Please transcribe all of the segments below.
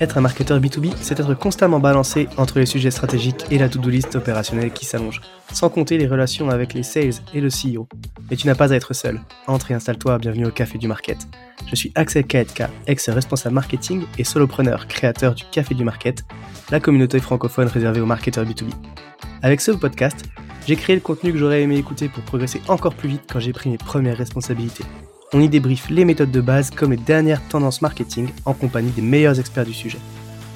Être un marketeur B2B, c'est être constamment balancé entre les sujets stratégiques et la to-do list opérationnelle qui s'allonge, sans compter les relations avec les sales et le CEO. Mais tu n'as pas à être seul. Entre et installe-toi, bienvenue au Café du Market. Je suis Axel Kaetka, ex-responsable marketing et solopreneur, créateur du Café du Market, la communauté francophone réservée aux marketeurs B2B. Avec ce podcast, j'ai créé le contenu que j'aurais aimé écouter pour progresser encore plus vite quand j'ai pris mes premières responsabilités. On y débriefe les méthodes de base comme les dernières tendances marketing en compagnie des meilleurs experts du sujet.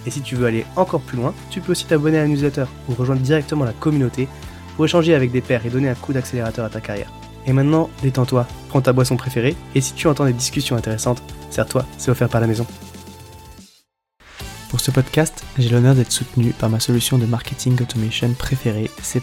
Et si tu veux aller encore plus loin, tu peux aussi t'abonner à la newsletter ou rejoindre directement la communauté pour échanger avec des pairs et donner un coup d'accélérateur à ta carrière. Et maintenant, détends-toi, prends ta boisson préférée et si tu entends des discussions intéressantes, sers-toi, c'est offert par la maison. Pour ce podcast, j'ai l'honneur d'être soutenu par ma solution de marketing automation préférée, c'est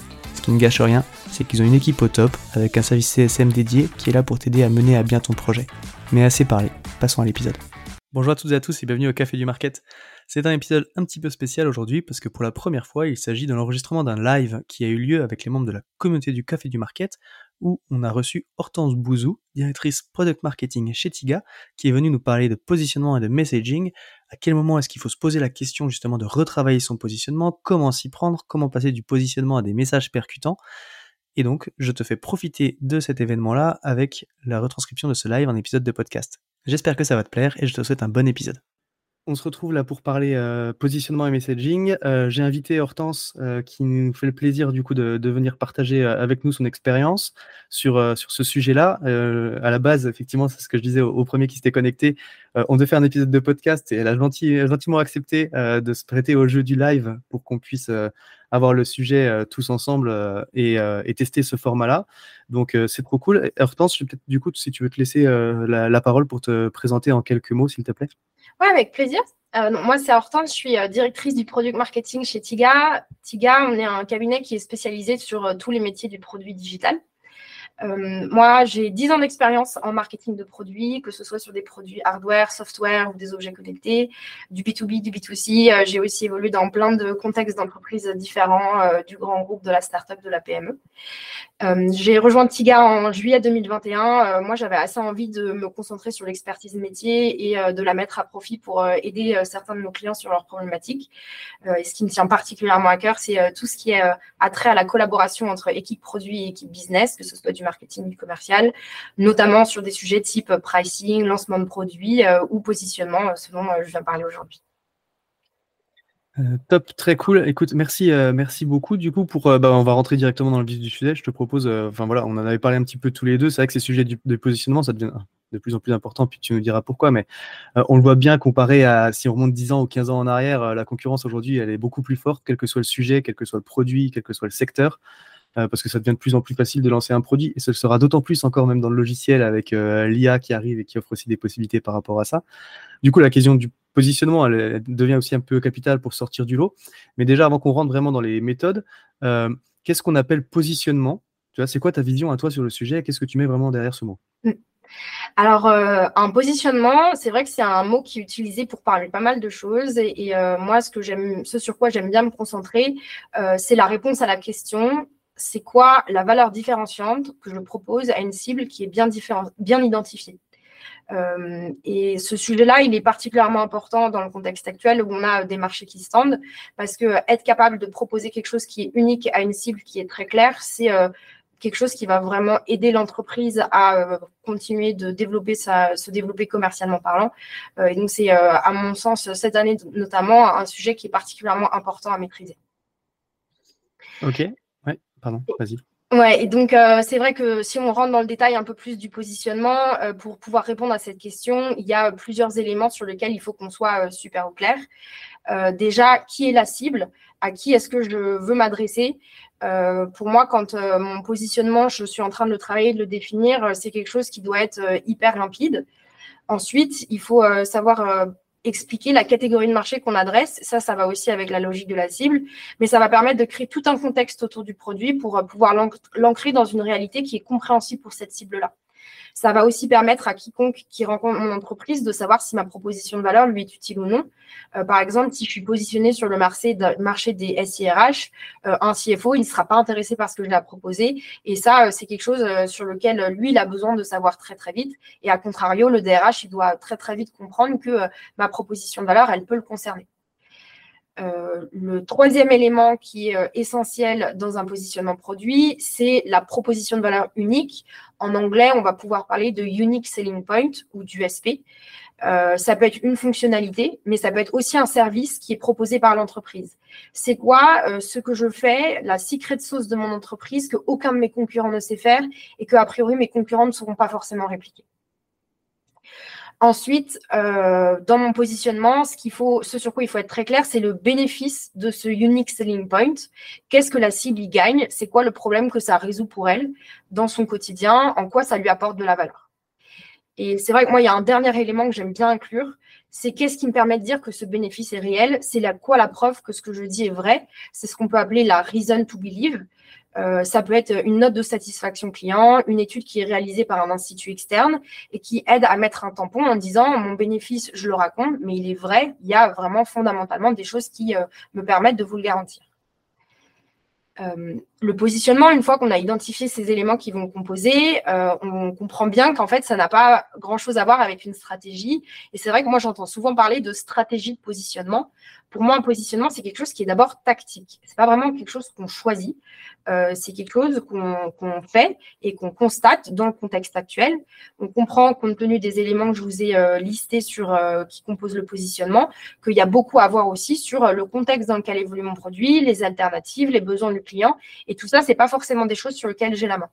Qui ne gâche rien, c'est qu'ils ont une équipe au top avec un service CSM dédié qui est là pour t'aider à mener à bien ton projet. Mais assez parlé, passons à l'épisode. Bonjour à toutes et à tous et bienvenue au Café du Market. C'est un épisode un petit peu spécial aujourd'hui parce que pour la première fois, il s'agit de l'enregistrement d'un live qui a eu lieu avec les membres de la communauté du Café du Market où on a reçu Hortense Bouzou, directrice Product Marketing chez Tiga, qui est venue nous parler de positionnement et de messaging. À quel moment est-ce qu'il faut se poser la question justement de retravailler son positionnement, comment s'y prendre, comment passer du positionnement à des messages percutants. Et donc, je te fais profiter de cet événement-là avec la retranscription de ce live en épisode de podcast. J'espère que ça va te plaire et je te souhaite un bon épisode. On se retrouve là pour parler euh, positionnement et messaging. Euh, j'ai invité Hortense euh, qui nous fait le plaisir du coup de, venir partager avec nous son expérience sur, ce sujet-là. à la base, effectivement, c'est ce que je disais au, premier qui s'était connecté. on devait faire un épisode de podcast et elle a gentiment accepté de se prêter au jeu du live pour qu'on puisse avoir le sujet tous ensemble et, tester ce format-là. Donc c'est trop cool. Hortense, je peut-être du coup, si tu veux te laisser la parole pour te présenter en quelques mots, s'il te plaît. Oui, avec plaisir. Euh, moi, c'est Hortense, je suis euh, directrice du product marketing chez Tiga. Tiga, on est un cabinet qui est spécialisé sur euh, tous les métiers du produit digital. Euh, moi, j'ai 10 ans d'expérience en marketing de produits, que ce soit sur des produits hardware, software ou des objets connectés, du B2B, du B2C. Euh, j'ai aussi évolué dans plein de contextes d'entreprises différents, euh, du grand groupe, de la start-up, de la PME. j'ai rejoint Tiga en juillet 2021. moi, j'avais assez envie de me concentrer sur l'expertise métier et de la mettre à profit pour aider certains de nos clients sur leurs problématiques. et ce qui me tient particulièrement à cœur, c'est tout ce qui est attrait à la collaboration entre équipe produit et équipe business, que ce soit du marketing du commercial, notamment sur des sujets type pricing, lancement de produits euh, ou positionnement, euh, selon euh, je viens parler aujourd'hui. top, très cool. Écoute, merci, merci beaucoup. Du coup, pour, bah, on va rentrer directement dans le vif du sujet. Je te propose, enfin voilà, on en avait parlé un petit peu tous les deux. C'est vrai que ces sujets de positionnement, ça devient de plus en plus important. Puis tu nous diras pourquoi, mais on le voit bien comparé à si on remonte 10 ans ou 15 ans en arrière, la concurrence aujourd'hui, elle est beaucoup plus forte, quel que soit le sujet, quel que soit le produit, quel que soit le secteur. Euh, parce que ça devient de plus en plus facile de lancer un produit et ce sera d'autant plus encore même dans le logiciel avec euh, l'IA qui arrive et qui offre aussi des possibilités par rapport à ça. Du coup, la question du positionnement, elle, devient aussi un peu capitale pour sortir du lot. Mais déjà, avant qu'on rentre vraiment dans les méthodes, euh, qu'est-ce qu'on appelle positionnement? Tu vois, c'est quoi ta vision à toi sur le sujet? Qu'est-ce que tu mets vraiment derrière ce mot? Mm. Alors, un positionnement, c'est vrai que c'est un mot qui est utilisé pour parler pas mal de choses. Et, moi, ce que j'aime, ce sur quoi j'aime bien me concentrer, c'est la réponse à la question c'est quoi la valeur différenciante que je propose à une cible qui est bien, bien identifiée. Euh, et ce sujet-là, il est particulièrement important dans le contexte actuel où on a des marchés qui se tendent, parce que être capable de proposer quelque chose qui est unique à une cible qui est très claire, c'est euh, quelque chose qui va vraiment aider l'entreprise à euh, continuer de développer sa, se développer commercialement parlant. et donc, c'est, à mon sens, cette année notamment, un sujet qui est particulièrement important à maîtriser. Ok, Pardon, vas-y. Ouais, et donc euh, c'est vrai que si on rentre dans le détail un peu plus du positionnement, euh, pour pouvoir répondre à cette question, il y a plusieurs éléments sur lesquels il faut qu'on soit euh, super au clair. déjà, qui est la cible? À qui est-ce que je veux m'adresser? Pour moi, quand mon positionnement, je suis en train de le travailler, de le définir, c'est quelque chose qui doit être hyper limpide. Ensuite, il faut savoir expliquer la catégorie de marché qu'on adresse. Ça, ça va aussi avec la logique de la cible, mais ça va permettre de créer tout un contexte autour du produit pour pouvoir l'ancrer dans une réalité qui est compréhensible pour cette cible-là. Ça va aussi permettre à quiconque qui rencontre mon entreprise de savoir si ma proposition de valeur lui est utile ou non. Euh, par exemple, si je suis positionnée sur le marché, des SIRH, euh, un CFO, il ne sera pas intéressé par ce que je l'ai proposé. Et ça, euh, c'est quelque chose sur lequel lui, il a besoin de savoir très, très vite. Et à contrario, le DRH, il doit très, très vite comprendre que ma proposition de valeur, elle peut le concerner. Euh, le troisième élément qui est euh, essentiel dans un positionnement produit, c'est la proposition de valeur unique. En anglais, on va pouvoir parler de Unique Selling Point ou d'USP. Euh, ça peut être une fonctionnalité, mais ça peut être aussi un service qui est proposé par l'entreprise. C'est quoi ce que je fais, la secret sauce de mon entreprise que aucun de mes concurrents ne sait faire et que priori mes concurrents ne seront pas forcément répliqués. Ensuite, euh, dans mon positionnement, ce, ce sur quoi il faut être très clair, c'est le bénéfice de ce unique selling point. Qu'est-ce que la cible y gagne? C'est quoi le problème que ça résout pour elle dans son quotidien? En quoi ça lui apporte de la valeur? Et c'est vrai que moi, il y a un dernier élément que j'aime bien inclure, c'est qu'est-ce qui me permet de dire que ce bénéfice est réel? C'est quoi la preuve que ce que je dis est vrai? C'est ce qu'on peut appeler la reason to believe. Euh, ça peut être une note de satisfaction client, une étude qui est réalisée par un institut externe et qui aide à mettre un tampon en disant mon bénéfice, je le raconte, mais il est vrai, il y a vraiment fondamentalement des choses qui euh, me permettent de vous le garantir. Euh, le positionnement, une fois qu'on a identifié ces éléments qui vont composer, on comprend bien qu'en fait, ça n'a pas grand-chose à voir avec une stratégie. Et c'est vrai que moi, j'entends souvent parler de stratégie de positionnement pour moi, un positionnement, c'est quelque chose qui est d'abord tactique. Ce n'est pas vraiment quelque chose qu'on choisit. Euh, c'est quelque chose qu'on fait et qu'on constate dans le contexte actuel. On comprend, compte tenu des éléments que je vous ai euh, listés sur, euh, qui composent le positionnement, qu'il y a beaucoup à voir aussi sur le contexte dans lequel évolue mon produit, les alternatives, les besoins du client. Tout ça, ce n'est pas forcément des choses sur lesquelles j'ai la main.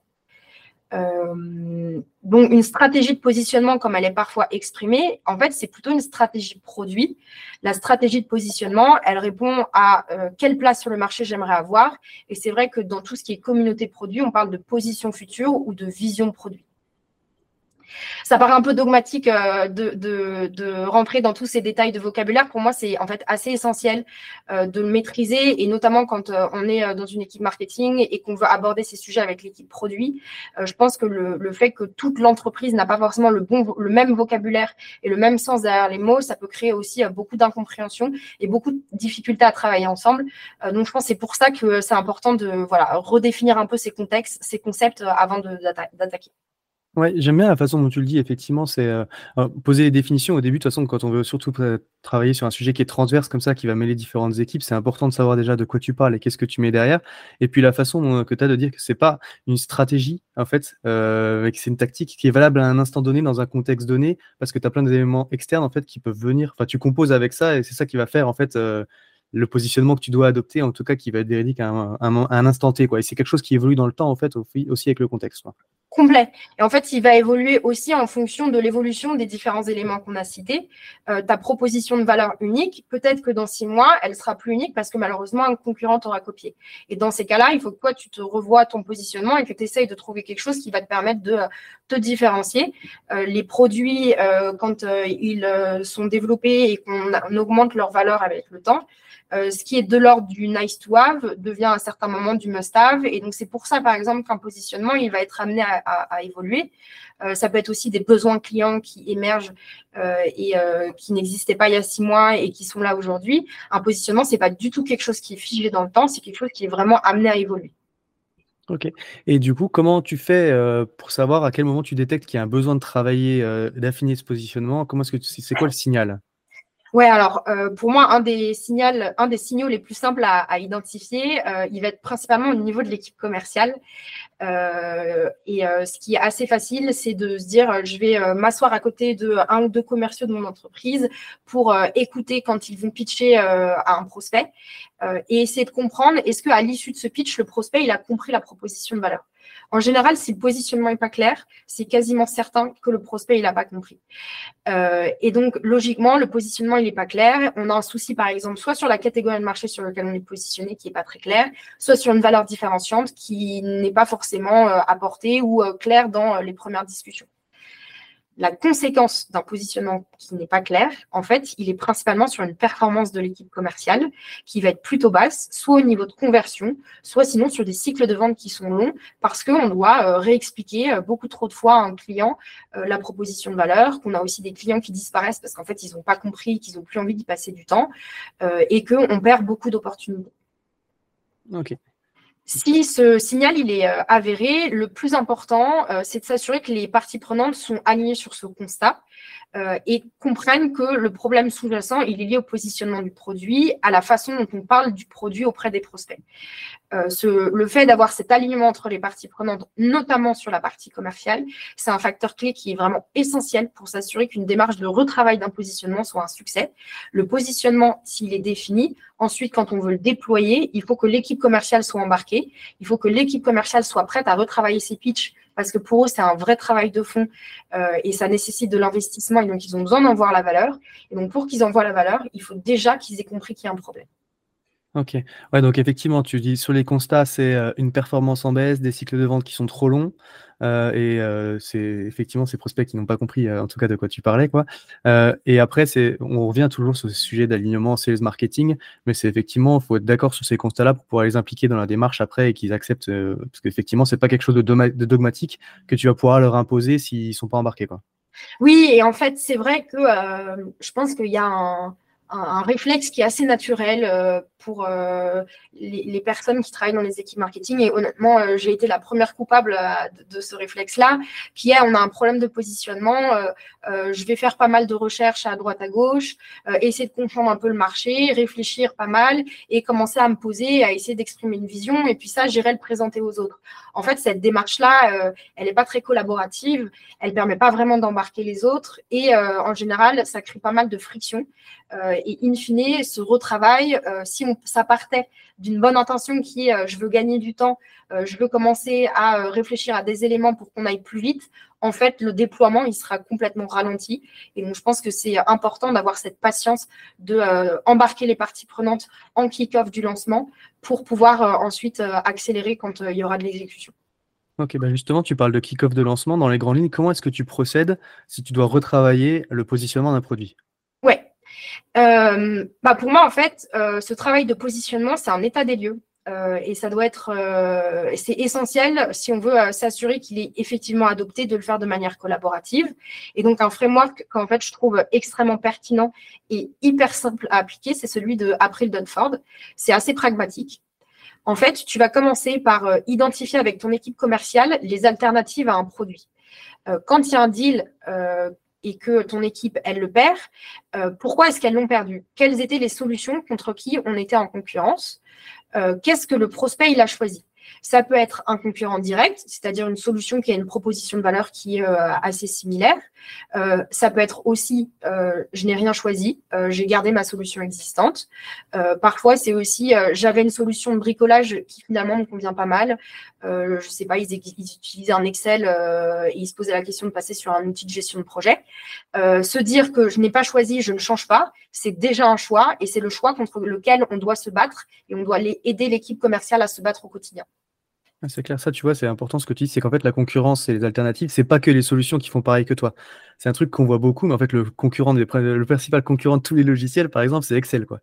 Euh, donc, une stratégie de positionnement, comme elle est parfois exprimée, en fait, c'est plutôt une stratégie produit. La stratégie de positionnement, elle répond à euh, quelle place sur le marché j'aimerais avoir. Et c'est vrai que dans tout ce qui est communauté produit, on parle de position future ou de vision produit. Ça paraît un peu dogmatique euh, de, rentrer dans tous ces détails de vocabulaire. Pour moi, c'est en fait assez essentiel euh, de le maîtriser et notamment quand euh, on est dans une équipe marketing et qu'on veut aborder ces sujets avec l'équipe produit. je pense que le, fait que toute l'entreprise n'a pas forcément le, bon, le même vocabulaire et le même sens derrière les mots, ça peut créer aussi beaucoup d'incompréhension et beaucoup de difficultés à travailler ensemble. donc, je pense que c'est pour ça que c'est important de voilà, redéfinir un peu ces contextes, ces concepts avant d'attaquer. Ouais, j'aime bien la façon dont tu le dis, effectivement, c'est euh, poser les définitions au début. De toute façon, quand on veut surtout travailler sur un sujet qui est transverse comme ça, qui va mêler différentes équipes, c'est important de savoir déjà de quoi tu parles et qu'est-ce que tu mets derrière. Et puis la façon que tu as de dire que c'est pas une stratégie, en fait, euh, que c'est une tactique qui est valable à un instant donné, dans un contexte donné, parce que tu as plein d'éléments externes, en fait, qui peuvent venir. Enfin, tu composes avec ça et c'est ça qui va faire, en fait, euh, le positionnement que tu dois adopter, en tout cas, qui va être véridique à un, un, instant T. Quoi. Et c'est quelque chose qui évolue dans le temps, en fait, aussi avec le contexte. Complet. Et en fait, il va évoluer aussi en fonction de l'évolution des différents éléments qu'on a cités. Euh, ta proposition de valeur unique, peut-être que dans six mois, elle sera plus unique parce que malheureusement, un concurrent t'aura copié. Et dans ces cas-là, il faut que toi, tu te revois ton positionnement et que tu essayes de trouver quelque chose qui va te permettre de te différencier. Euh, les produits, euh, quand ils sont développés et qu'on augmente leur valeur avec le temps, euh, ce qui est de l'ordre du nice to have devient à un certain moment du must have. Et donc, c'est pour ça, par exemple, qu'un positionnement, il va être amené à, évoluer. Euh, ça peut être aussi des besoins clients qui émergent euh, et qui n'existaient pas il y a six mois et qui sont là aujourd'hui. Un positionnement, c'est pas du tout quelque chose qui est figé dans le temps, c'est quelque chose qui est vraiment amené à évoluer. Ok. Et du coup, comment tu fais pour savoir à quel moment tu détectes qu'il y a un besoin de travailler, d'affiner ce positionnement? Comment est-ce que c'est quoi le signal? Ouais, alors euh, pour moi, un des, signaux, un des signaux les plus simples à, identifier, euh, il va être principalement au niveau de l'équipe commerciale. Euh, et ce qui est assez facile, c'est de se dire, je vais m'asseoir à côté de un ou deux commerciaux de mon entreprise pour écouter quand ils vont pitcher à un prospect et essayer de comprendre est-ce qu'à l'issue de ce pitch, le prospect il a compris la proposition de valeur? En général, si le positionnement n'est pas clair, c'est quasiment certain que le prospect il n'a pas compris. Euh, et donc, logiquement, le positionnement il n'est pas clair. On a un souci, par exemple, soit sur la catégorie de marché sur laquelle on est positionné qui n'est pas très clair, soit sur une valeur différenciante qui n'est pas forcément euh, apportée ou euh, claire dans les premières discussions. La conséquence d'un positionnement qui n'est pas clair, en fait, il est principalement sur une performance de l'équipe commerciale qui va être plutôt basse, soit au niveau de conversion, soit sinon sur des cycles de vente qui sont longs parce qu'on doit euh, réexpliquer euh, beaucoup trop de fois à un client euh, la proposition de valeur, qu'on a aussi des clients qui disparaissent parce qu'en fait, ils n'ont pas compris, qu'ils n'ont plus envie d'y passer du temps et qu'on perd beaucoup d'opportunités. Si ce signal il est euh, avéré, le plus important, euh, c'est de s'assurer que les parties prenantes sont alignées sur ce constat et comprennent que le problème sous-jacent, il est lié au positionnement du produit, à la façon dont on parle du produit auprès des prospects. Euh, le fait d'avoir cet alignement entre les parties prenantes, notamment sur la partie commerciale, c'est un facteur clé qui est vraiment essentiel pour s'assurer qu'une démarche de retravail d'un positionnement soit un succès. Le positionnement, s'il est défini, ensuite, quand on veut le déployer, il faut que l'équipe commerciale soit embarquée, il faut que l'équipe commerciale soit prête à retravailler ses pitchs parce que pour eux, c'est un vrai travail de fond euh, et ça nécessite de l'investissement et donc ils ont besoin d'en voir la valeur. Et donc pour qu'ils en voient la valeur, il faut déjà qu'ils aient compris qu'il y a un problème. Ok. Ouais, donc effectivement, tu dis sur les constats, c'est une performance en baisse, des cycles de vente qui sont trop longs, et c'est effectivement ces prospects qui n'ont pas compris, en tout cas, de quoi tu parlais, quoi. et après, c'est, on revient toujours sur ce sujet d'alignement sales marketing, mais c'est effectivement, il faut être d'accord sur ces constats-là pour pouvoir les impliquer dans la démarche après et qu'ils acceptent, parce qu'effectivement, c'est pas quelque chose de, de, dogmatique que tu vas pouvoir leur imposer s'ils sont pas embarqués, quoi. Oui, et en fait, c'est vrai que je pense qu'il y a un un, réflexe qui est assez naturel euh, pour euh, les, personnes qui travaillent dans les équipes marketing. Et honnêtement, euh, j'ai été la première coupable de, ce réflexe-là, qui est on a un problème de positionnement. je vais faire pas mal de recherches à droite à gauche, essayer de comprendre un peu le marché, réfléchir pas mal et commencer à me poser, à essayer d'exprimer une vision. Et puis ça, j'irai le présenter aux autres. En fait, cette démarche-là, elle n'est pas très collaborative. Elle permet pas vraiment d'embarquer les autres. Et en général, ça crée pas mal de friction. Euh, et in fine, ce retravail, euh, si ça partait d'une bonne intention qui est euh, je veux gagner du temps, je veux commencer à réfléchir à des éléments pour qu'on aille plus vite, en fait, le déploiement, il sera complètement ralenti. Et donc, je pense que c'est important d'avoir cette patience de embarquer les parties prenantes en kick-off du lancement pour pouvoir ensuite accélérer quand il y aura de l'exécution. Ok, bah justement, tu parles de kick-off de lancement. Dans les grandes lignes, comment est-ce que tu procèdes si tu dois retravailler le positionnement d'un produit? Euh, bah pour moi, en fait, euh, ce travail de positionnement, c'est un état des lieux. Euh, et ça doit être, c'est essentiel si on veut s'assurer qu'il est effectivement adopté, de le faire de manière collaborative. Et donc un framework qu'en fait je trouve extrêmement pertinent et hyper simple à appliquer, c'est celui de April Dunford. C'est assez pragmatique. En fait, tu vas commencer par identifier avec ton équipe commerciale les alternatives à un produit. quand il y a un deal et que ton équipe, elle le perd, euh, pourquoi est-ce qu'elles l'ont perdu? Quelles étaient les solutions contre qui on était en concurrence? Euh, Qu'est-ce que le prospect, il a choisi? Ça peut être un concurrent direct, c'est-à-dire une solution qui a une proposition de valeur qui est euh, assez similaire. Euh, ça peut être aussi, euh, je n'ai rien choisi, j'ai gardé ma solution existante. parfois, c'est aussi, j'avais une solution de bricolage qui finalement me convient pas mal. je ne sais pas, ils, utilisaient un Excel et ils se posaient la question de passer sur un outil de gestion de projet. se dire que je n'ai pas choisi, je ne change pas, c'est déjà un choix et c'est le choix contre lequel on doit se battre et on doit aider l'équipe commerciale à se battre au quotidien. C'est clair, ça, tu vois, c'est important ce que tu dis, c'est qu'en fait, la concurrence et les alternatives, c'est pas que les solutions qui font pareil que toi. C'est un truc qu'on voit beaucoup, mais en fait, le concurrent, le principal concurrent de tous les logiciels, par exemple, c'est Excel, quoi.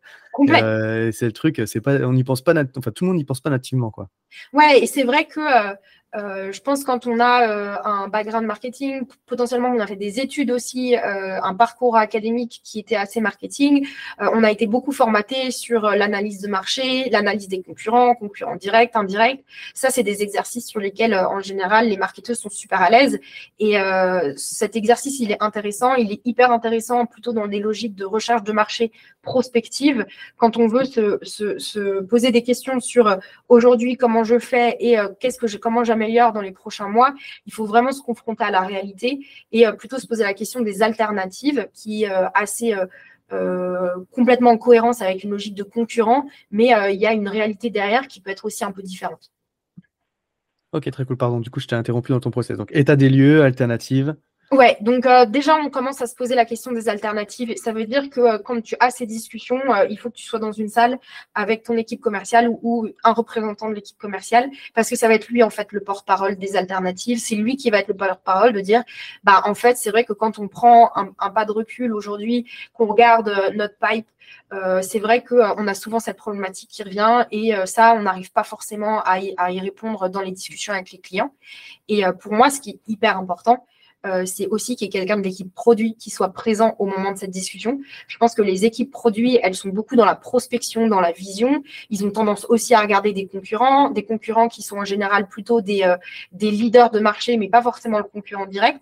Euh, c'est le truc, c'est pas, on n'y pense pas, enfin, tout le monde n'y pense pas nativement, quoi. Ouais, et c'est vrai que euh, euh, je pense quand on a euh, un background marketing, potentiellement on a fait des études aussi, euh, un parcours académique qui était assez marketing. on a été beaucoup formaté sur l'analyse de marché, l'analyse des concurrents, concurrents directs, indirects. Ça, c'est des exercices sur lesquels, en général, les marketeurs sont super à l'aise. Et cet exercice, il est intéressant. Il est hyper intéressant plutôt dans des logiques de recherche de marché prospective, quand on veut se, se, se poser des questions sur aujourd'hui comment je fais et qu'est-ce que je, comment dans les prochains mois, il faut vraiment se confronter à la réalité et euh, plutôt se poser la question des alternatives qui est euh, assez euh, complètement en cohérence avec une logique de concurrent, mais il y a une réalité derrière qui peut être aussi un peu différente. Ok, très cool. Pardon, du coup, je t'ai interrompu dans ton process. Donc, état des lieux, alternative. Ouais, donc euh, déjà, on commence à se poser la question des alternatives. Ça veut dire que euh, quand tu as ces discussions, euh, il faut que tu sois dans une salle avec ton équipe commerciale ou, un représentant de l'équipe commerciale, parce que ça va être lui, en fait, le porte-parole des alternatives. C'est lui qui va être le porte-parole de dire, bah, en fait, c'est vrai que quand on prend un, pas de recul aujourd'hui, qu'on regarde notre pipe, c'est vrai qu'on a souvent cette problématique qui revient et ça, on n'arrive pas forcément à y, à y, répondre dans les discussions avec les clients. Et pour moi, ce qui est hyper important, euh, c'est aussi qu'il y ait quelqu'un de l'équipe produit qui soit présent au moment de cette discussion. Je pense que les équipes produits, elles sont beaucoup dans la prospection, dans la vision. Ils ont tendance aussi à regarder des concurrents, des concurrents qui sont en général plutôt des, euh, leaders de marché, mais pas forcément le concurrent direct.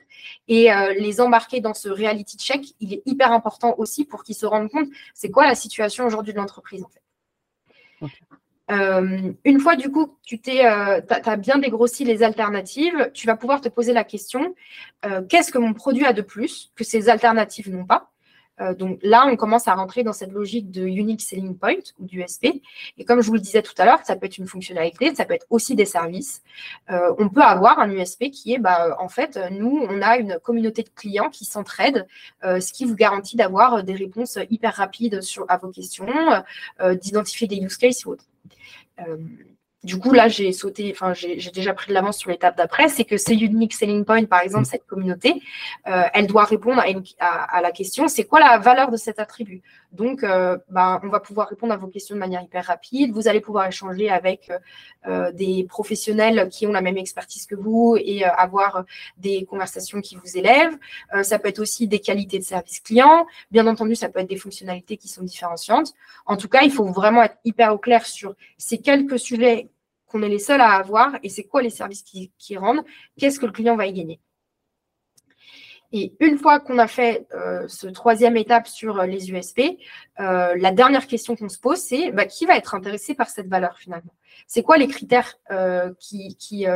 Et euh, les embarquer dans ce reality check, il est hyper important aussi pour qu'ils se rendent compte c'est quoi la situation aujourd'hui de l'entreprise en fait. Euh, une fois du coup tu t'es, euh, as bien dégrossi les alternatives, tu vas pouvoir te poser la question euh, qu'est-ce que mon produit a de plus que ces alternatives n'ont pas? Donc là, on commence à rentrer dans cette logique de unique selling point ou d'USP. Et comme je vous le disais tout à l'heure, ça peut être une fonctionnalité, ça peut être aussi des services. on peut avoir un USP qui est bah, en fait, nous, on a une communauté de clients qui s'entraident, ce qui vous garantit d'avoir des réponses hyper rapides sur, à vos questions, d'identifier des use cases ou autres. Euh, du coup, là, j'ai sauté, enfin, j'ai déjà pris de l'avance sur l'étape d'après, c'est que ces unique selling point, par exemple, cette communauté, euh, elle doit répondre à, la question, c'est quoi la valeur de cet attribut? Donc, euh, ben, on va pouvoir répondre à vos questions de manière hyper rapide. Vous allez pouvoir échanger avec des professionnels qui ont la même expertise que vous et avoir des conversations qui vous élèvent. ça peut être aussi des qualités de service client. Bien entendu, ça peut être des fonctionnalités qui sont différenciantes. En tout cas, il faut vraiment être hyper au clair sur ces quelques sujets qu'on est les seuls à avoir et c'est quoi les services qui, rendent, qu'est-ce que le client va y gagner. Et une fois qu'on a fait euh, ce troisième étape sur euh, les USP, euh, la dernière question qu'on se pose, c'est bah, qui va être intéressé par cette valeur finalement? C'est quoi les critères qui, qui,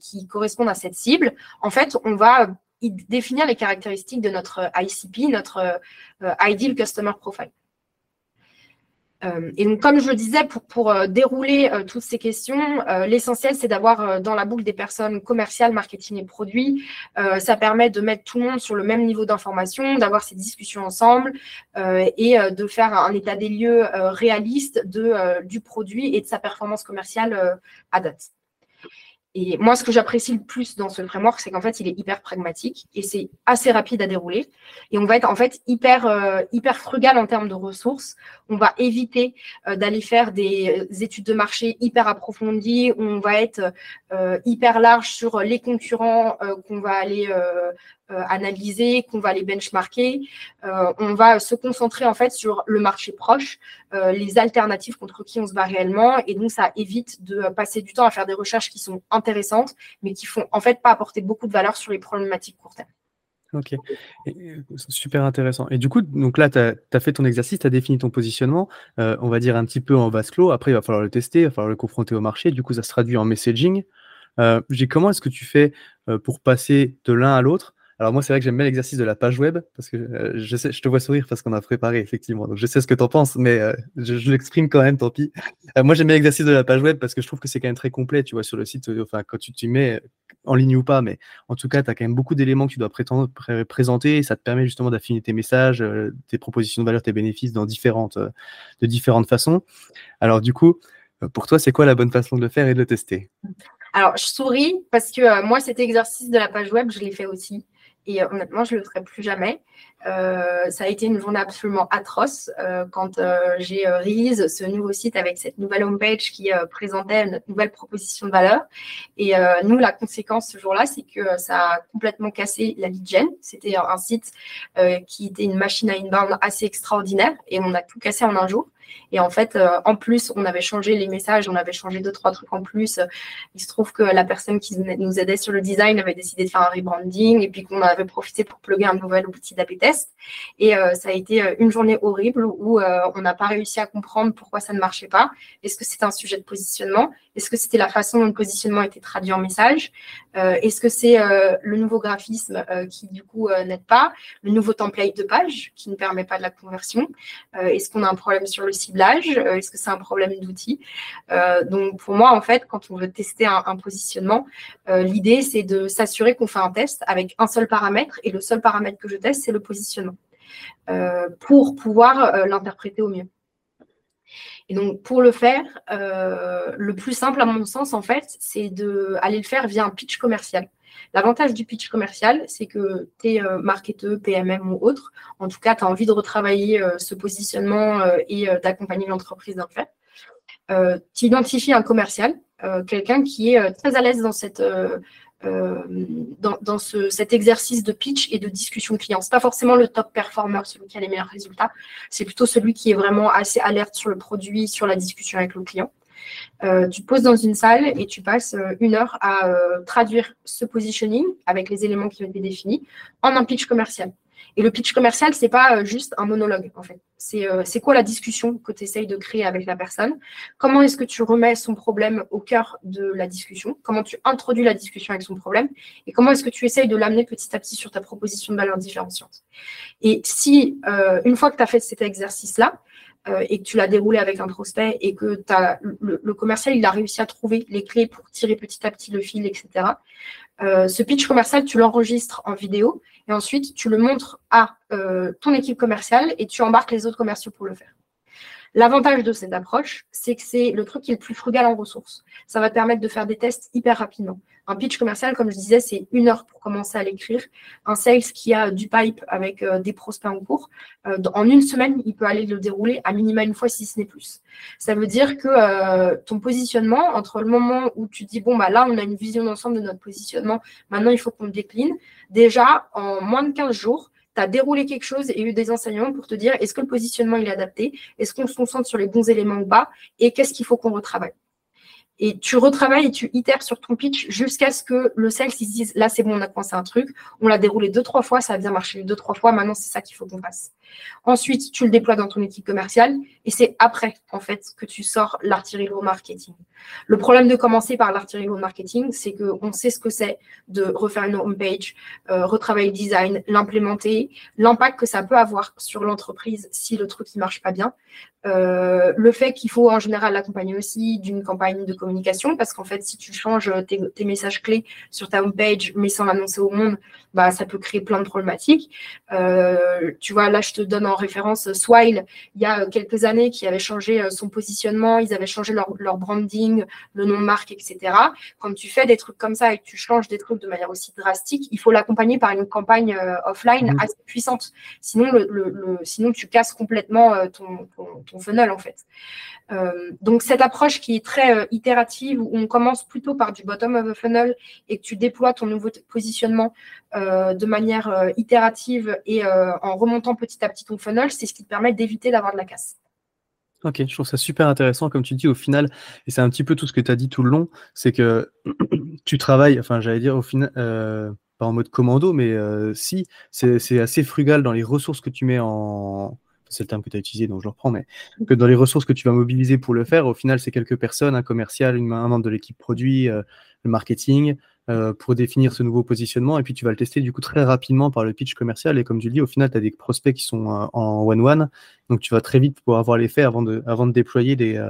qui, correspondent à cette cible? En fait, on va définir les caractéristiques de notre ICP, notre Ideal Customer Profile. Euh, et donc, comme je le disais, pour, euh, dérouler euh, toutes ces questions, l'essentiel, c'est d'avoir dans la boucle des personnes commerciales, marketing et produits. ça permet de mettre tout le monde sur le même niveau d'information, d'avoir ces discussions ensemble et de faire un état des lieux réaliste du produit et de sa performance commerciale à date. Et moi, ce que j'apprécie le plus dans ce framework, c'est qu'en fait, il est hyper pragmatique et c'est assez rapide à dérouler. Et on va être en fait hyper, euh, hyper frugal en termes de ressources. On va éviter euh, d'aller faire des euh, études de marché hyper approfondies. On va être hyper large sur les concurrents qu'on va aller analyser, qu'on va les benchmarker. On va se concentrer en fait sur le marché proche, les alternatives contre qui on se bat réellement, et donc ça évite de passer du temps à faire des recherches qui sont intéressantes, mais qui font en fait pas apporter beaucoup de valeur sur les problématiques court terme. Ok, super intéressant. Et du coup, donc là, tu as, fait ton exercice, tu as défini ton positionnement, on va dire un petit peu en vase clos. Après, il va falloir le tester, il va falloir le confronter au marché. Du coup, ça se traduit en messaging. comment est-ce que tu fais pour passer de l'un à l'autre? Alors moi, c'est vrai que j'aime bien l'exercice de la page web, parce que euh, je, sais, je te vois sourire parce qu'on a préparé, effectivement. Donc je sais ce que tu en penses, mais euh, je, l'exprime quand même, tant pis. Euh, moi, j'aime bien l'exercice de la page web parce que je trouve que c'est quand même très complet, tu vois, sur le site, enfin, quand tu t'y mets en ligne ou pas, mais en tout cas, tu as quand même beaucoup d'éléments que tu dois présenter et ça te permet justement d'affiner tes messages, tes propositions de valeur, tes bénéfices dans différentes, de différentes façons. Alors du coup, pour toi, c'est quoi la bonne façon de le faire et de le tester? Alors, je souris parce que moi, cet exercice de la page web, je l'ai fait aussi. Et euh, honnêtement, je ne le ferai plus jamais. Euh, ça a été une journée absolument atroce euh, quand j'ai release ce nouveau site avec cette nouvelle homepage qui présentait notre nouvelle proposition de valeur. Et nous, la conséquence ce jour-là, c'est que ça a complètement cassé la lead gen. C'était un site qui était une machine à inbound assez extraordinaire et on a tout cassé en un jour. Et en fait, euh, en plus, on avait changé les messages, on avait changé deux, trois trucs en plus. Il se trouve que la personne qui nous aidait sur le design avait décidé de faire un rebranding et puis qu'on avait profité pour plugger un nouvel outil d'AP Et euh, ça a été euh, une journée horrible où on n'a pas réussi à comprendre pourquoi ça ne marchait pas. Est-ce que c'était un sujet de positionnement? Est-ce que c'était la façon dont le positionnement était traduit en message? Est-ce que c'est le nouveau graphisme qui, du coup, n'aide pas? Le nouveau template de page qui ne permet pas de la conversion? Est-ce qu'on a un problème sur le ciblage? Est-ce que c'est un problème d'outil? Donc, pour moi, en fait, quand on veut tester un, positionnement, l'idée, c'est de s'assurer qu'on fait un test avec un seul paramètre. Et le seul paramètre que je teste, c'est le positionnement. Pour pouvoir l'interpréter au mieux. Et donc, pour le faire, le plus simple, à mon sens, en fait, c'est d'aller le faire via un pitch commercial. L'avantage du pitch commercial, c'est que tu es euh, marketeur, PMM ou autre. En tout cas, tu as envie de retravailler euh, ce positionnement euh, et d'accompagner l'entreprise dans le fait. tu identifies un commercial, quelqu'un qui est très à l'aise dans cette dans, cet exercice de pitch et de discussion client. Ce n'est pas forcément le top performer, celui qui a les meilleurs résultats. C'est plutôt celui qui est vraiment assez alerte sur le produit, sur la discussion avec le client. Euh, tu poses dans une salle et tu passes euh, une heure à euh, traduire ce positioning avec les éléments qui ont été définis en un pitch commercial. Et le pitch commercial, c'est pas juste un monologue, en fait. C'est quoi la discussion que tu essayes de créer avec la personne? Comment est-ce que tu remets son problème au cœur de la discussion? Comment tu introduis la discussion avec son problème? Et comment est-ce que tu essayes de l'amener petit à petit sur ta proposition de valeur différenciante? Et si, une fois que tu as fait cet exercice-là, euh, et que tu l'as déroulé avec un prospect et que as, le, commercial il a réussi à trouver les clés pour tirer petit à petit le fil, etc. Euh, ce pitch commercial, tu l'enregistres en vidéo et ensuite tu le montres à euh, ton équipe commerciale et tu embarques les autres commerciaux pour le faire. L'avantage de cette approche, c'est que c'est le truc qui est le plus frugal en ressources. Ça va permettre de faire des tests hyper rapidement. Un pitch commercial, comme je disais, c'est une heure pour commencer à l'écrire. Un sales qui a du pipe avec euh, des prospects en cours, euh, en une semaine, il peut aller le dérouler à minima une fois, si ce n'est plus. Ça veut dire que euh, ton positionnement, entre le moment où tu dis, bon, bah là, on a une vision d'ensemble de notre positionnement, maintenant, il faut qu'on le décline, déjà, en moins de 15 jours, tu as déroulé quelque chose et eu des enseignements pour te dire est-ce que le positionnement il est adapté, est-ce qu'on se concentre sur les bons éléments ou pas, et qu'est-ce qu'il faut qu'on retravaille? Et tu retravailles et tu itères sur ton pitch jusqu'à ce que le sales il se dise là c'est bon, on a commencé un truc, on l'a déroulé deux, trois fois, ça a bien marché deux, trois fois, maintenant c'est ça qu'il faut qu'on fasse. Ensuite, tu le déploies dans ton équipe commerciale et c'est après en fait que tu sors l'artillerie au marketing. Le problème de commencer par l'artillerie au marketing, c'est qu'on sait ce que c'est de refaire une homepage, euh, retravailler le design, l'implémenter, l'impact que ça peut avoir sur l'entreprise si le truc ne marche pas bien. Euh, le fait qu'il faut en général l'accompagner aussi d'une campagne de communication, parce qu'en fait, si tu changes tes, messages clés sur ta homepage, mais sans l'annoncer au monde, bah, ça peut créer plein de problématiques. Euh, tu vois, là, je te donne en référence Swile, il y a quelques années, qui avait changé euh, son positionnement, ils avaient changé leur, branding, le nom de marque, etc. Quand tu fais des trucs comme ça et que tu changes des trucs de manière aussi drastique, il faut l'accompagner par une campagne offline mmh. assez puissante. Sinon, le, sinon, tu casses complètement ton funnel en fait. Euh, donc cette approche qui est très euh, itérative où on commence plutôt par du bottom of the funnel et que tu déploies ton nouveau positionnement euh, de manière itérative et en remontant petit à petit ton funnel, c'est ce qui te permet d'éviter d'avoir de la casse. Ok, je trouve ça super intéressant, comme tu dis, au final, et c'est un petit peu tout ce que tu as dit tout le long, c'est que tu travailles, enfin j'allais dire au final, pas en mode commando, mais si, c'est assez frugal dans les ressources que tu mets en, c'est le terme que tu as utilisé, donc je le reprends, mais que dans les ressources que tu vas mobiliser pour le faire, au final, c'est quelques personnes, un commercial, une, un membre de l'équipe produit, euh, le marketing, euh, pour définir ce nouveau positionnement. Et puis, tu vas le tester du coup très rapidement par le pitch commercial. Et comme tu le dis, au final, tu as des prospects qui sont euh, en one-one. Donc, tu vas très vite pouvoir avoir l'effet avant de, avant de déployer des,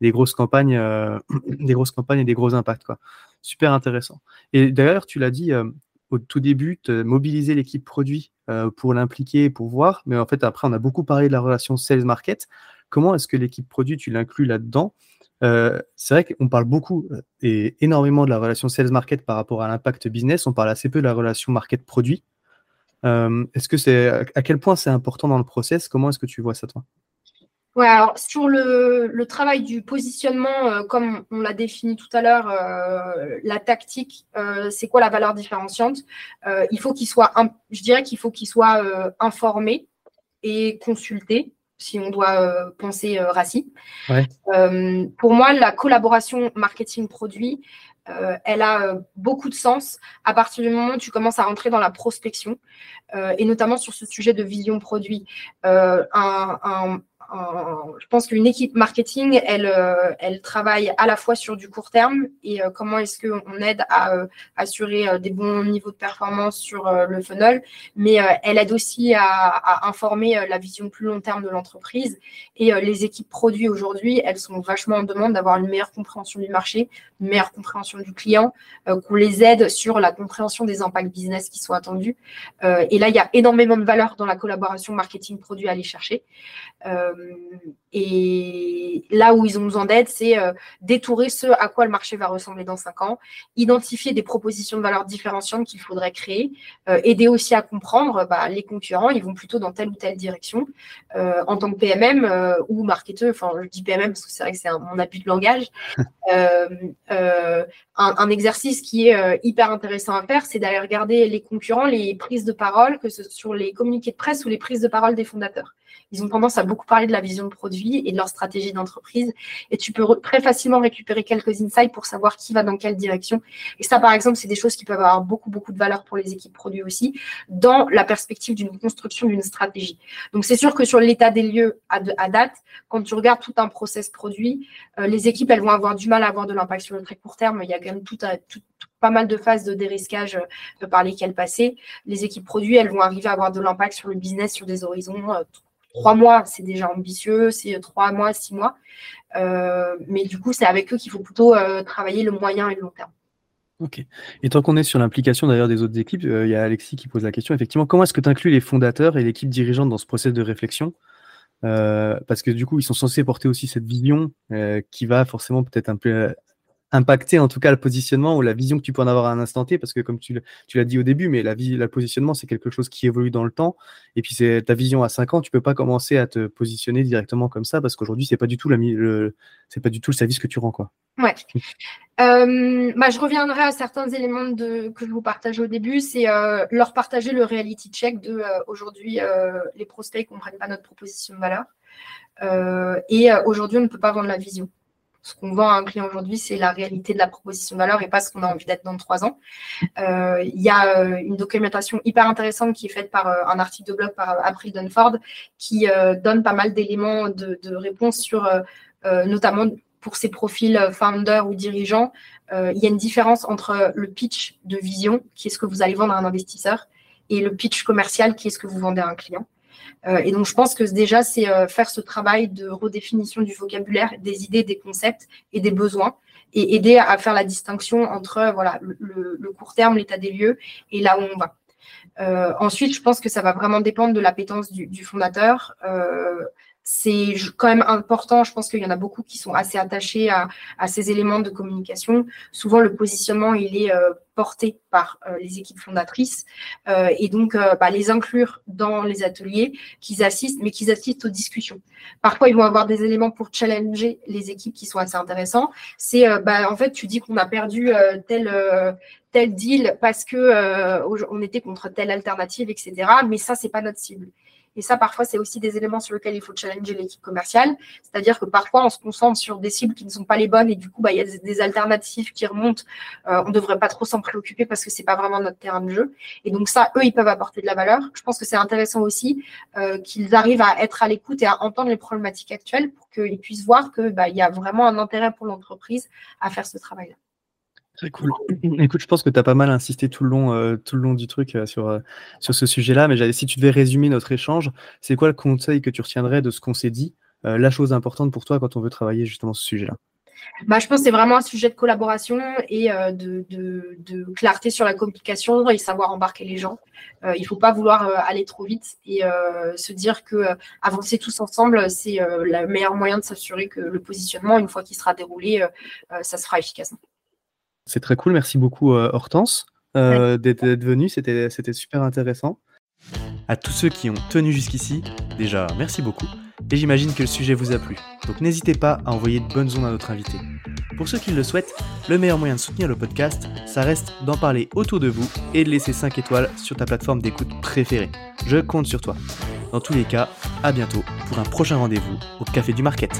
des grosses campagnes, des grosses campagnes et des gros impacts. Quoi. Super intéressant. Et d'ailleurs, tu l'as dit, au tout début, mobiliser l'équipe produit euh, pour l'impliquer, pour voir. Mais en fait, après, on a beaucoup parlé de la relation sales-market. Comment est-ce que l'équipe produit, tu l'inclus là-dedans? Euh, C'est vrai qu'on parle beaucoup euh, et énormément de la relation sales-market par rapport à l'impact business. On parle assez peu de la relation market-produit. est-ce que c'est à quel point c'est important dans le process? Comment est-ce que tu vois ça, toi? Ouais, alors sur le, travail du positionnement, euh, comme on l'a défini tout à l'heure, euh, la tactique, euh, c'est quoi la valeur différenciante? Il faut qu'il soit, je dirais qu'il faut qu'il soit informé et consulté, si on doit penser Raci. pour moi, la collaboration marketing-produit, elle a beaucoup de sens à partir du moment où tu commences à rentrer dans la prospection, et notamment sur ce sujet de vision produit. un je pense qu'une équipe marketing, elle, euh, elle travaille à la fois sur du court terme et euh, comment est-ce qu'on aide à euh, assurer des bons niveaux de performance sur le funnel, mais elle aide aussi à, informer la vision plus long terme de l'entreprise. Et les équipes produits aujourd'hui, elles sont vachement en demande d'avoir une meilleure compréhension du marché, une meilleure compréhension du client, qu'on les aide sur la compréhension des impacts business qui sont attendus. et là, il y a énormément de valeur dans la collaboration marketing-produit à aller chercher. Et là où ils ont besoin d'aide, c'est euh, détourer ce à quoi le marché va ressembler dans cinq ans, identifier des propositions de valeur différenciantes qu'il faudrait créer, euh, aider aussi à comprendre bah, les concurrents, ils vont plutôt dans telle ou telle direction. en tant que PMM ou marketeur, enfin je dis PMM parce que c'est vrai que c'est mon abus de langage, un, exercice qui est hyper intéressant à faire, c'est d'aller regarder les concurrents, les prises de parole, que ce soit sur les communiqués de presse ou les prises de parole des fondateurs. Ils ont tendance à beaucoup parler de la vision de produit et de leur stratégie d'entreprise. Et tu peux très facilement récupérer quelques insights pour savoir qui va dans quelle direction. Et ça, par exemple, c'est des choses qui peuvent avoir beaucoup, beaucoup de valeur pour les équipes produits aussi, dans la perspective d'une construction d'une stratégie. Donc, c'est sûr que sur l'état des lieux à, date, quand tu regardes tout un process produit, euh, les équipes, elles vont avoir du mal à avoir de l'impact sur le très court terme. Il y a quand même pas mal de phases de dérisquage euh, par lesquelles passer. Les équipes produits, elles vont arriver à avoir de l'impact sur le business sur des horizons euh, Trois mois, c'est déjà ambitieux, c'est trois mois, six mois. Euh, mais du coup, c'est avec eux qu'il faut plutôt euh, travailler le moyen et le long terme. Ok. Et tant qu'on est sur l'implication d'ailleurs des autres équipes, euh, il y a Alexis qui pose la question. Effectivement, comment est-ce que tu inclus les fondateurs et l'équipe dirigeante dans ce processus de réflexion? Parce que du coup, ils sont censés porter aussi cette vision qui va forcément peut-être un peu impacter en tout cas le positionnement ou la vision que tu peux en avoir à un instant T, parce que comme tu, l'as dit au début, mais la vie, le positionnement, c'est quelque chose qui évolue dans le temps. Et puis c'est ta vision à 5 ans, tu peux pas commencer à te positionner directement comme ça, parce qu'aujourd'hui, c'est pas du tout la, le, c'est pas du tout le service que tu rends. Quoi. Ouais. Euh, bah, je reviendrai à certains éléments de, que je vous partage au début, c'est euh, leur partager le reality check de euh, aujourd'hui, les prospects ne comprennent pas notre proposition de valeur. et aujourd'hui, on ne peut pas vendre la vision ce qu'on vend à un client aujourd'hui, c'est la réalité de la proposition de valeur et pas ce qu'on a envie d'être dans trois ans. Euh, il y a euh, une documentation hyper intéressante qui est faite par euh, un article de blog par April Dunford qui donne pas mal d'éléments de, réponse sur notamment pour ces profils founder ou dirigeants, il y a une différence entre le pitch de vision, qui est ce que vous allez vendre à un investisseur, et le pitch commercial, qui est ce que vous vendez à un client. Euh, et donc, je pense que déjà, c'est euh, faire ce travail de redéfinition du vocabulaire, des idées, des concepts et des besoins et aider à faire la distinction entre voilà, le, court terme, l'état des lieux et là où on va. Euh, ensuite, je pense que ça va vraiment dépendre de l'appétence du, du fondateur. C'est quand même important, je pense qu'il y en a beaucoup qui sont assez attachés à, ces éléments de communication. Souvent, le positionnement, il est portés par euh, les équipes fondatrices euh, et donc euh, bah, les inclure dans les ateliers, qu'ils assistent, mais qu'ils assistent aux discussions. Parfois, ils vont avoir des éléments pour challenger les équipes qui sont assez intéressants. C'est, bah, en fait, tu dis qu'on a perdu tel tel deal parce que on était contre telle alternative, etc. Mais ça, c'est pas notre cible. Et ça, parfois, c'est aussi des éléments sur lesquels il faut challenger l'équipe commerciale. C'est-à-dire que parfois, on se concentre sur des cibles qui ne sont pas les bonnes et du coup, bah, il y a des alternatives qui remontent. Euh, on ne devrait pas trop s'en préoccuper parce que c'est pas vraiment notre terrain de jeu. Et donc ça, eux, ils peuvent apporter de la valeur. Je pense que c'est intéressant aussi euh, qu'ils arrivent à être à l'écoute et à entendre les problématiques actuelles pour qu'ils puissent voir qu'il bah, y a vraiment un intérêt pour l'entreprise à faire ce travail-là. Très cool. Écoute, je pense que tu as pas mal insisté tout le long, euh, tout le long du truc euh, sur, euh, sur ce sujet-là, mais si tu devais résumer notre échange, c'est quoi le conseil que tu retiendrais de ce qu'on s'est dit, la chose importante pour toi quand on veut travailler justement ce sujet-là? Bah, je pense que c'est vraiment un sujet de collaboration et de, de, clarté sur la communication et savoir embarquer les gens. il ne faut pas vouloir aller trop vite et se dire que avancer tous ensemble, c'est le meilleur moyen de s'assurer que le positionnement, une fois qu'il sera déroulé, ça sera efficace. C'est très cool. Merci beaucoup, euh, Hortense, euh, d'être venue. C'était super intéressant. À tous ceux qui ont tenu jusqu'ici, déjà, merci beaucoup. Et j'imagine que le sujet vous a plu. Donc n'hésitez pas à envoyer de bonnes ondes à notre invité. Pour ceux qui le souhaitent, le meilleur moyen de soutenir le podcast, ça reste d'en parler autour de vous et de laisser 5 étoiles sur ta plateforme d'écoute préférée. Je compte sur toi. Dans tous les cas, à bientôt pour un prochain rendez-vous au Café du Market.